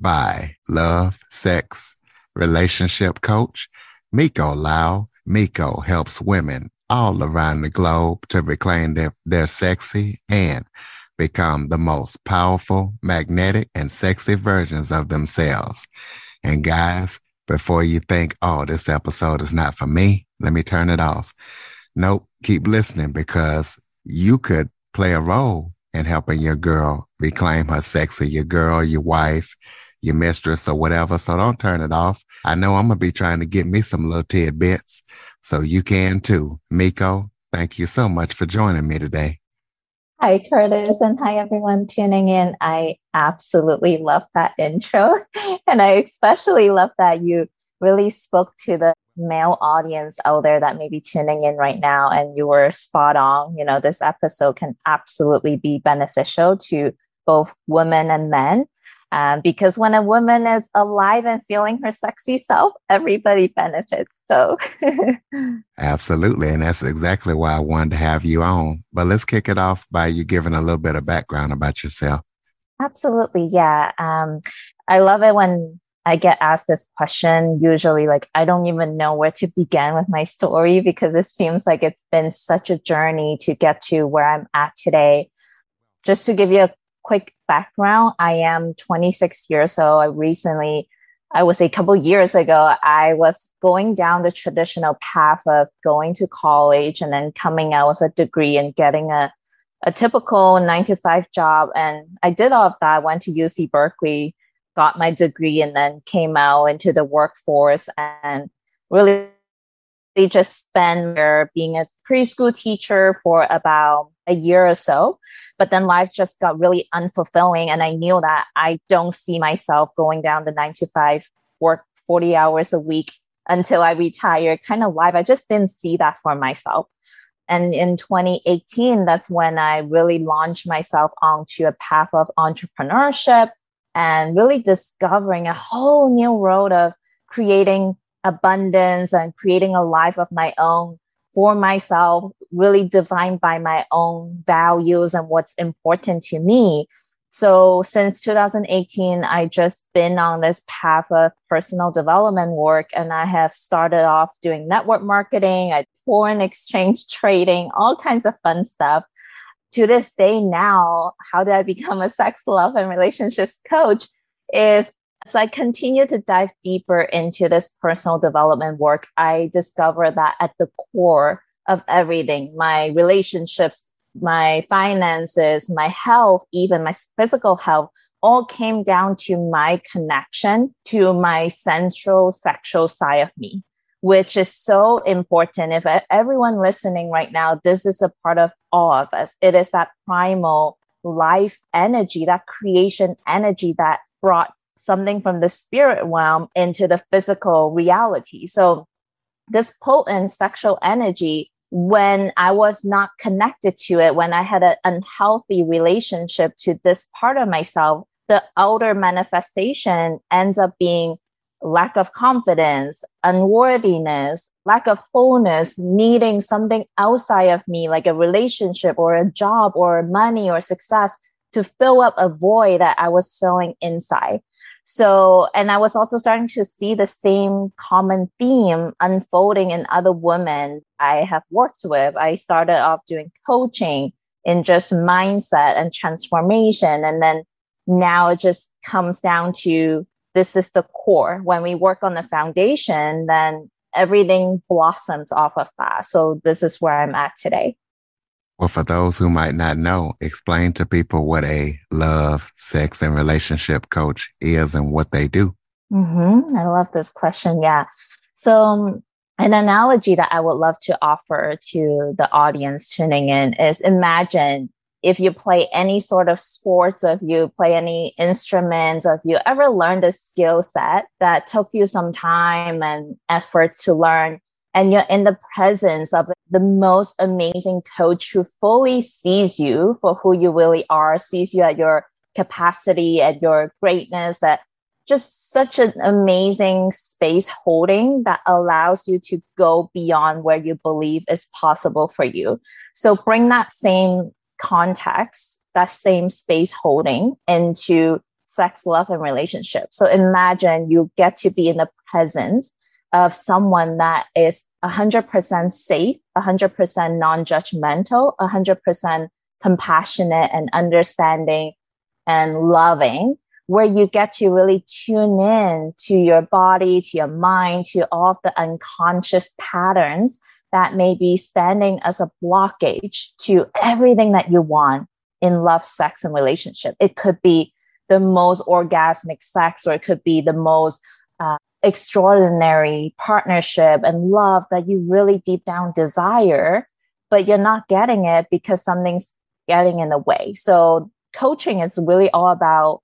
by love, sex, relationship coach, Miko Lau. Miko helps women all around the globe to reclaim their, their sexy and become the most powerful, magnetic, and sexy versions of themselves. And guys, before you think, oh, this episode is not for me, let me turn it off. Nope, keep listening because you could play a role in helping your girl reclaim her sexy, your girl, your wife, your mistress or whatever. So don't turn it off. I know I'm going to be trying to get me some little tidbits. So you can too. Miko, thank you so much for joining me today. Hi, Curtis, and hi, everyone tuning in. I absolutely love that intro. And I especially love that you really spoke to the male audience out there that may be tuning in right now. And you were spot on. You know, this episode can absolutely be beneficial to both women and men. Um, because when a woman is alive and feeling her sexy self, everybody benefits. So, absolutely. And that's exactly why I wanted to have you on. But let's kick it off by you giving a little bit of background about yourself. Absolutely. Yeah. Um, I love it when I get asked this question. Usually, like, I don't even know where to begin with my story because it seems like it's been such a journey to get to where I'm at today. Just to give you a quick background, I am 26 years old. I recently, I was a couple years ago, I was going down the traditional path of going to college and then coming out with a degree and getting a, a typical nine to five job. And I did all of that. Went to UC Berkeley, got my degree, and then came out into the workforce and really just spent being a preschool teacher for about a year or so. But then life just got really unfulfilling. And I knew that I don't see myself going down the nine to five, work 40 hours a week until I retire kind of life. I just didn't see that for myself. And in 2018, that's when I really launched myself onto a path of entrepreneurship and really discovering a whole new road of creating abundance and creating a life of my own for myself, really defined by my own values and what's important to me. So since 2018, I just been on this path of personal development work and I have started off doing network marketing, I foreign exchange trading, all kinds of fun stuff. To this day now, how did I become a sex, love, and relationships coach is so I continue to dive deeper into this personal development work. I discover that at the core of everything, my relationships, my finances, my health, even my physical health, all came down to my connection to my central sexual side of me, which is so important. If everyone listening right now, this is a part of all of us. It is that primal life energy, that creation energy that brought something from the spirit realm into the physical reality. So, this potent sexual energy, when I was not connected to it, when I had an unhealthy relationship to this part of myself, the outer manifestation ends up being lack of confidence, unworthiness, lack of wholeness, needing something outside of me, like a relationship or a job or money or success to fill up a void that I was feeling inside. So, and I was also starting to see the same common theme unfolding in other women I have worked with. I started off doing coaching in just mindset and transformation. And then now it just comes down to this is the core. When we work on the foundation, then everything blossoms off of that. So this is where I'm at today. Well, for those who might not know, explain to people what a love, sex, and relationship coach is and what they do. Mm-hmm. I love this question. Yeah. So, um, an analogy that I would love to offer to the audience tuning in is imagine if you play any sort of sports, or if you play any instruments, or if you ever learned a skill set that took you some time and efforts to learn, and you're in the presence of the most amazing coach who fully sees you for who you really are, sees you at your capacity, at your greatness, at just such an amazing space holding that allows you to go beyond where you believe is possible for you. So bring that same context, that same space holding into sex, love, and relationship. So imagine you get to be in the presence of someone that is 100% safe, 100% non judgmental, 100% compassionate and understanding and loving, where you get to really tune in to your body, to your mind, to all of the unconscious patterns that may be standing as a blockage to everything that you want in love, sex, and relationship. It could be the most orgasmic sex, or it could be the most uh, extraordinary partnership and love that you really deep down desire, but you're not getting it because something's getting in the way. So, coaching is really all about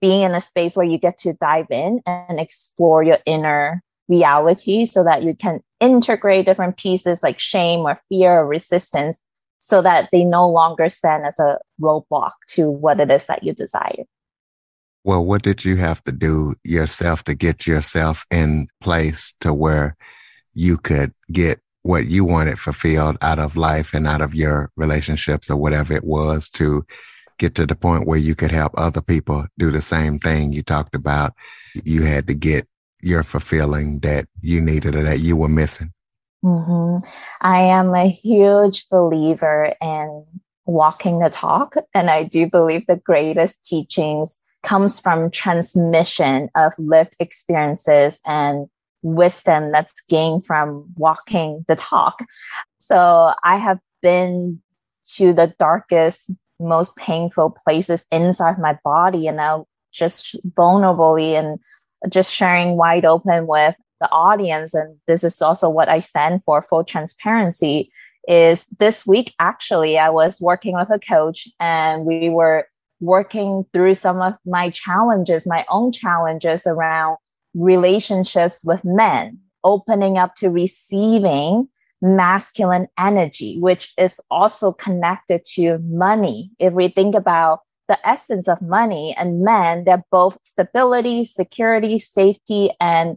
being in a space where you get to dive in and explore your inner reality so that you can integrate different pieces like shame or fear or resistance so that they no longer stand as a roadblock to what it is that you desire. Well, what did you have to do yourself to get yourself in place to where you could get what you wanted fulfilled out of life and out of your relationships or whatever it was to get to the point where you could help other people do the same thing you talked about? You had to get your fulfilling that you needed or that you were missing. Mm-hmm. I am a huge believer in walking the talk. And I do believe the greatest teachings comes from transmission of lived experiences and wisdom that's gained from walking the talk. So I have been to the darkest, most painful places inside my body and now just vulnerably and just sharing wide open with the audience. And this is also what I stand for, full transparency is this week, actually, I was working with a coach and we were working through some of my challenges, my own challenges around relationships with men, opening up to receiving masculine energy, which is also connected to money. If we think about the essence of money and men, they're both stability, security, safety, and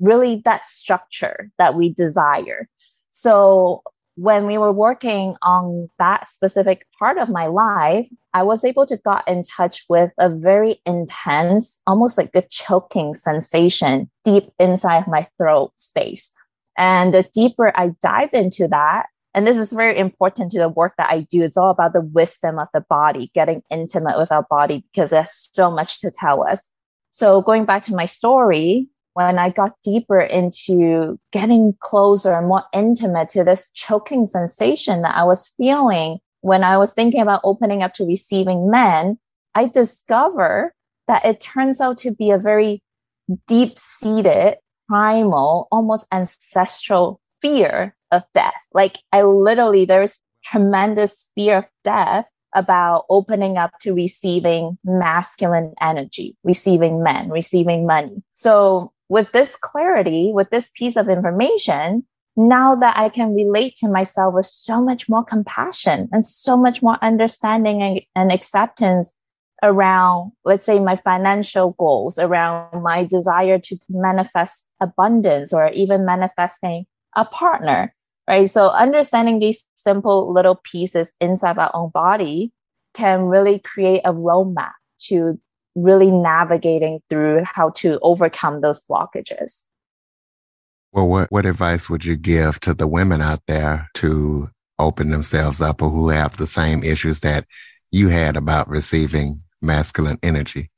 really that structure that we desire. So when we were working on that specific part of my life, I was able to got in touch with a very intense, almost like a choking sensation deep inside my throat space. And the deeper I dive into that, and this is very important to the work that I do. It's all about the wisdom of the body, getting intimate with our body because there's so much to tell us. So going back to my story, when I got deeper into getting closer and more intimate to this choking sensation that I was feeling when I was thinking about opening up to receiving men, I discovered that it turns out to be a very deep seated, primal, almost ancestral fear of death. Like I literally, there's tremendous fear of death about opening up to receiving masculine energy, receiving men, receiving money. So with this clarity, with this piece of information, now that I can relate to myself with so much more compassion and so much more understanding and, and acceptance around, let's say, my financial goals, around my desire to manifest abundance or even manifesting a partner, right? So understanding these simple little pieces inside our own body can really create a roadmap to really navigating through how to overcome those blockages. Well, what, what advice would you give to the women out there to open themselves up or who have the same issues that you had about receiving masculine energy?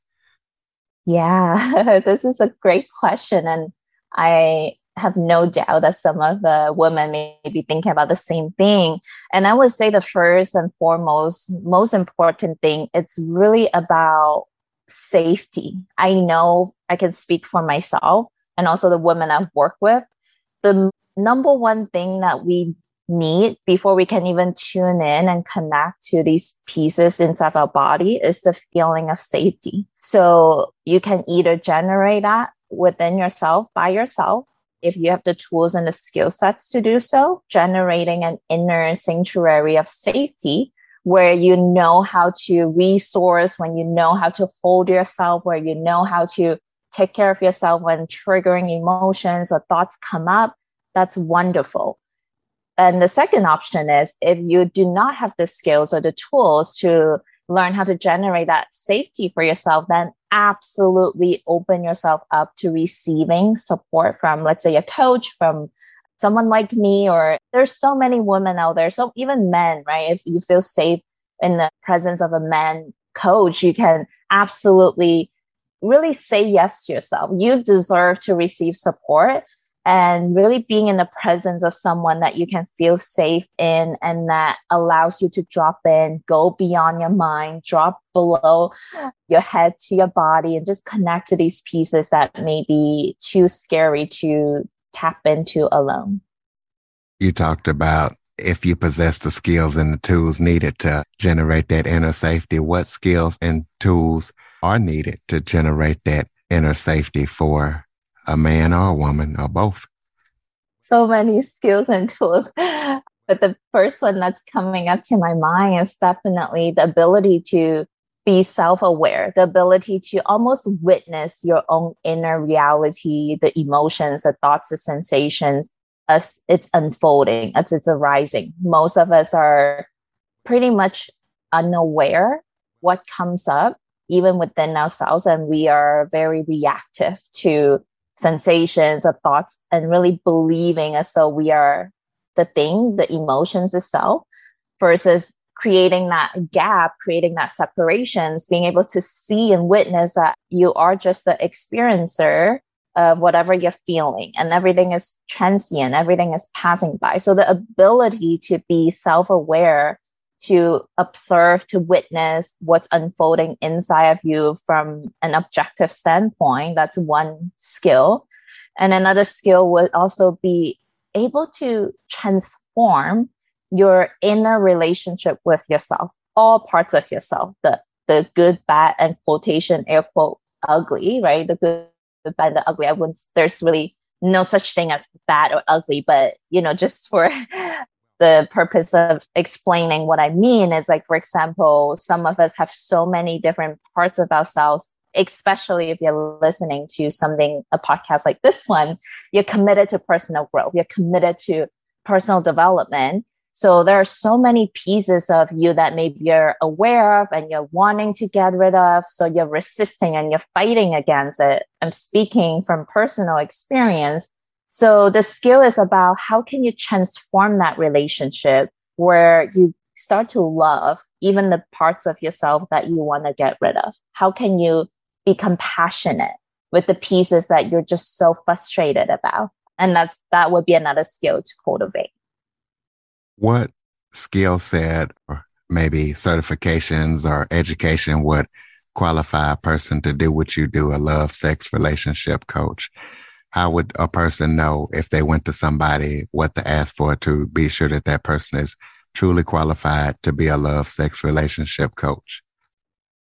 Yeah, this is a great question. And I have no doubt that some of the women may be thinking about the same thing. And I would say the first and foremost, most important thing, it's really about safety. I know I can speak for myself and also the women I've worked with. The number one thing that we need before we can even tune in and connect to these pieces inside our body is the feeling of safety. So you can either generate that within yourself by yourself if you have the tools and the skill sets to do so, generating an inner sanctuary of safety where you know how to resource, when you know how to hold yourself, where you know how to take care of yourself when triggering emotions or thoughts come up, that's wonderful. And the second option is if you do not have the skills or the tools to learn how to generate that safety for yourself, then absolutely open yourself up to receiving support from, let's say, a coach, from someone like me, or there's so many women out there. So even men, right? If you feel safe in the presence of a man coach, you can absolutely really say yes to yourself. You deserve to receive support and really being in the presence of someone that you can feel safe in and that allows you to drop in, go beyond your mind, drop below your head to your body, and just connect to these pieces that may be too scary to tap into alone. You talked about if you possess the skills and the tools needed to generate that inner safety, what skills and tools are needed to generate that inner safety for a man or a woman or both? So many skills and tools. But the first one that's coming up to my mind is definitely the ability to be self aware, the ability to almost witness your own inner reality, the emotions, the thoughts, the sensations as it's unfolding, as it's arising. Most of us are pretty much unaware what comes up even within ourselves and we are very reactive to sensations or thoughts and really believing as though we are the thing, the emotions itself, versus creating that gap, creating that separations, being able to see and witness that you are just the experiencer of whatever you're feeling and everything is transient, everything is passing by. So the ability to be self aware to observe, to witness what's unfolding inside of you from an objective standpoint. That's one skill. And another skill would also be able to transform your inner relationship with yourself, all parts of yourself, the, the good, bad, and quotation, air quote, ugly, right? The good, the bad, the ugly. I wouldn't, there's really no such thing as bad or ugly, but you know, just for the purpose of explaining what I mean is like, for example, some of us have so many different parts of ourselves, especially if you're listening to something, a podcast like this one, you're committed to personal growth, you're committed to personal development. So there are so many pieces of you that maybe you're aware of and you're wanting to get rid of. So you're resisting and you're fighting against it. I'm speaking from personal experience so the skill is about how can you transform that relationship where you start to love even the parts of yourself that you want to get rid of? How can you be compassionate with the pieces that you're just so frustrated about? And that's that would be another skill to cultivate. What skill set or maybe certifications or education would qualify a person to do what you do, a love sex relationship coach? how would a person know if they went to somebody what to ask for to be sure that that person is truly qualified to be a love sex relationship coach?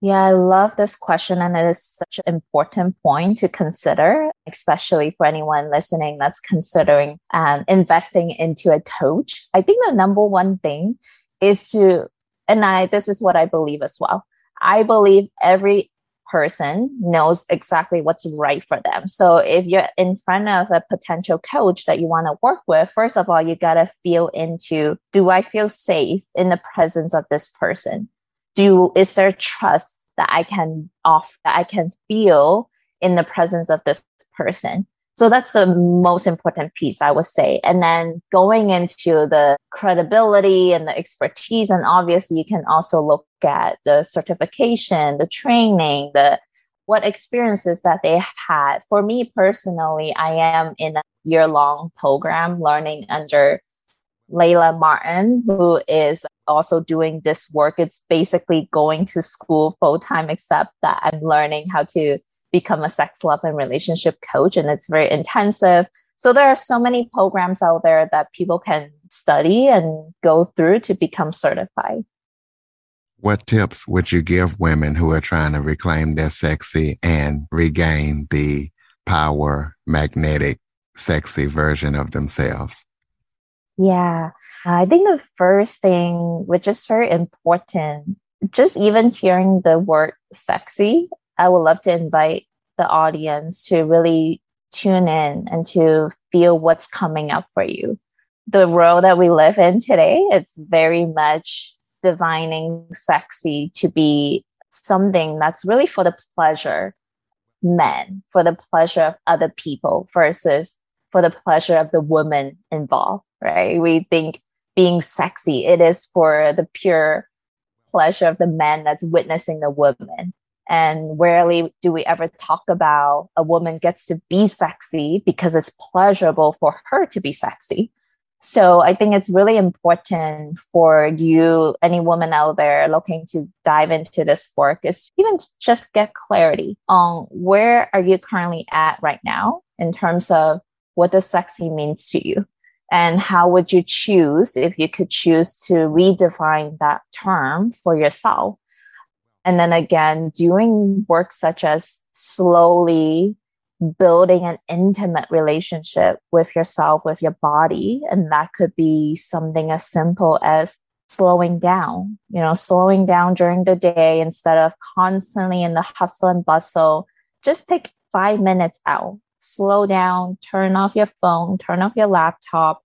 Yeah, I love this question. And it is such an important point to consider, especially for anyone listening that's considering um, investing into a coach. I think the number one thing is to, and I, this is what I believe as well. I believe every person knows exactly what's right for them. So if you're in front of a potential coach that you want to work with, first of all, you got to feel into do I feel safe in the presence of this person? Do is there trust that I can off that I can feel in the presence of this person? So that's the most important piece, I would say. And then going into the credibility and the expertise, and obviously you can also look at the certification, the training, the what experiences that they had. For me personally, I am in a year long program learning under Layla Martin, who is also doing this work. It's basically going to school full time, except that I'm learning how to become a sex, love, and relationship coach. And it's very intensive. So there are so many programs out there that people can study and go through to become certified. What tips would you give women who are trying to reclaim their sexy and regain the power, magnetic, sexy version of themselves? Yeah, I think the first thing, which is very important, just even hearing the word sexy, I would love to invite the audience to really tune in and to feel what's coming up for you. The world that we live in today, it's very much divining sexy to be something that's really for the pleasure men, for the pleasure of other people versus for the pleasure of the woman involved, right? We think being sexy, it is for the pure pleasure of the man that's witnessing the woman. And rarely do we ever talk about a woman gets to be sexy because it's pleasurable for her to be sexy. So I think it's really important for you, any woman out there looking to dive into this work, is even just get clarity on where are you currently at right now in terms of what does sexy means to you and how would you choose if you could choose to redefine that term for yourself and then again, doing work such as slowly building an intimate relationship with yourself, with your body. And that could be something as simple as slowing down, you know, slowing down during the day instead of constantly in the hustle and bustle. Just take five minutes out, slow down, turn off your phone, turn off your laptop,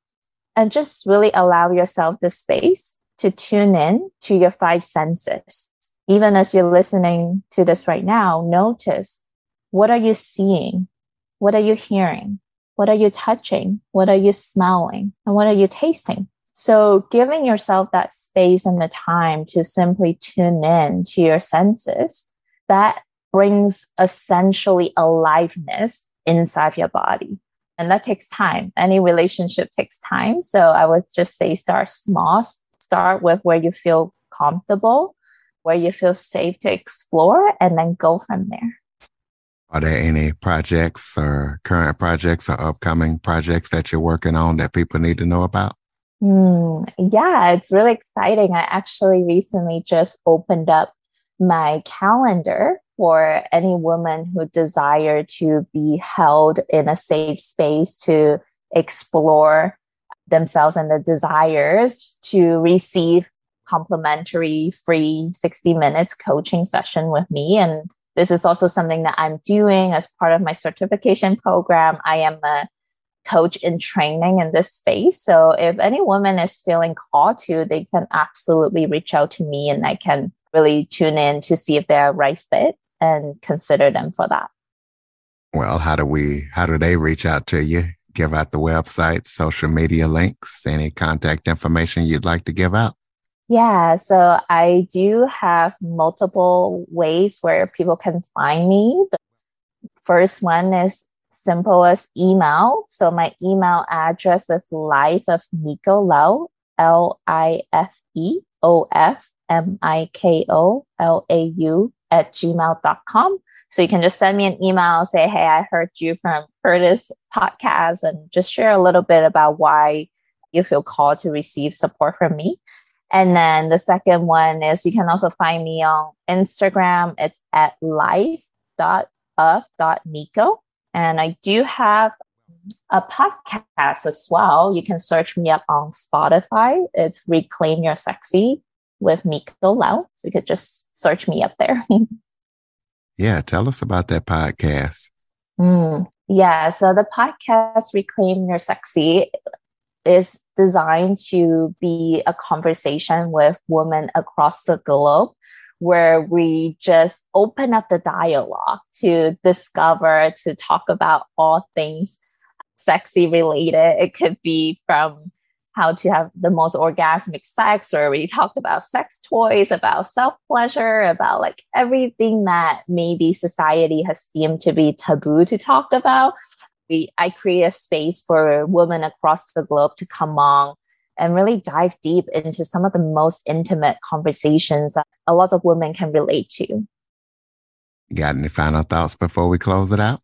and just really allow yourself the space to tune in to your five senses even as you're listening to this right now, notice what are you seeing? What are you hearing? What are you touching? What are you smelling? And what are you tasting? So giving yourself that space and the time to simply tune in to your senses, that brings essentially aliveness inside your body. And that takes time. Any relationship takes time. So I would just say start small, start with where you feel comfortable where you feel safe to explore and then go from there. Are there any projects or current projects or upcoming projects that you're working on that people need to know about? Mm, yeah, it's really exciting. I actually recently just opened up my calendar for any woman who desire to be held in a safe space to explore themselves and their desires to receive complimentary free 60 minutes coaching session with me. And this is also something that I'm doing as part of my certification program. I am a coach in training in this space. So if any woman is feeling called to, they can absolutely reach out to me and I can really tune in to see if they're a right fit and consider them for that. Well, how do we, how do they reach out to you? Give out the website, social media links, any contact information you'd like to give out? Yeah, so I do have multiple ways where people can find me. The first one is simple as email. So my email address is life of Miko Lau, L I F E O F M I K O L A U at gmail.com. So you can just send me an email, say, hey, I heard you from Curtis podcast, and just share a little bit about why you feel called to receive support from me. And then the second one is you can also find me on Instagram. It's at life.of.miko. And I do have a podcast as well. You can search me up on Spotify. It's Reclaim Your Sexy with Miko Lau. So you could just search me up there. yeah, tell us about that podcast. Mm, yeah, so the podcast Reclaim Your Sexy is designed to be a conversation with women across the globe where we just open up the dialogue to discover, to talk about all things sexy related. It could be from how to have the most orgasmic sex, or we talked about sex toys, about self pleasure, about like everything that maybe society has deemed to be taboo to talk about we I create a space for women across the globe to come on and really dive deep into some of the most intimate conversations that a lot of women can relate to. Got any final thoughts before we close it out?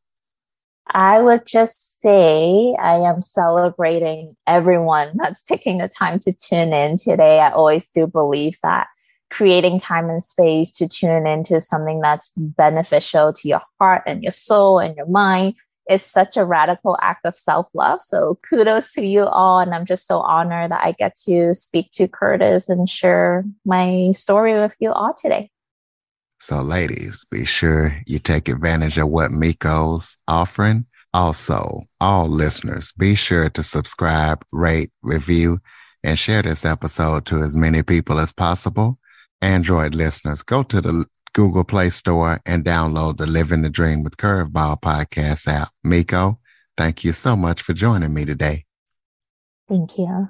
I would just say I am celebrating everyone that's taking the time to tune in today. I always do believe that creating time and space to tune into something that's beneficial to your heart and your soul and your mind is such a radical act of self love. So kudos to you all. And I'm just so honored that I get to speak to Curtis and share my story with you all today. So, ladies, be sure you take advantage of what Miko's offering. Also, all listeners, be sure to subscribe, rate, review, and share this episode to as many people as possible. Android listeners, go to the Google Play Store and download the Living the Dream with Curveball podcast app. Miko, thank you so much for joining me today. Thank you.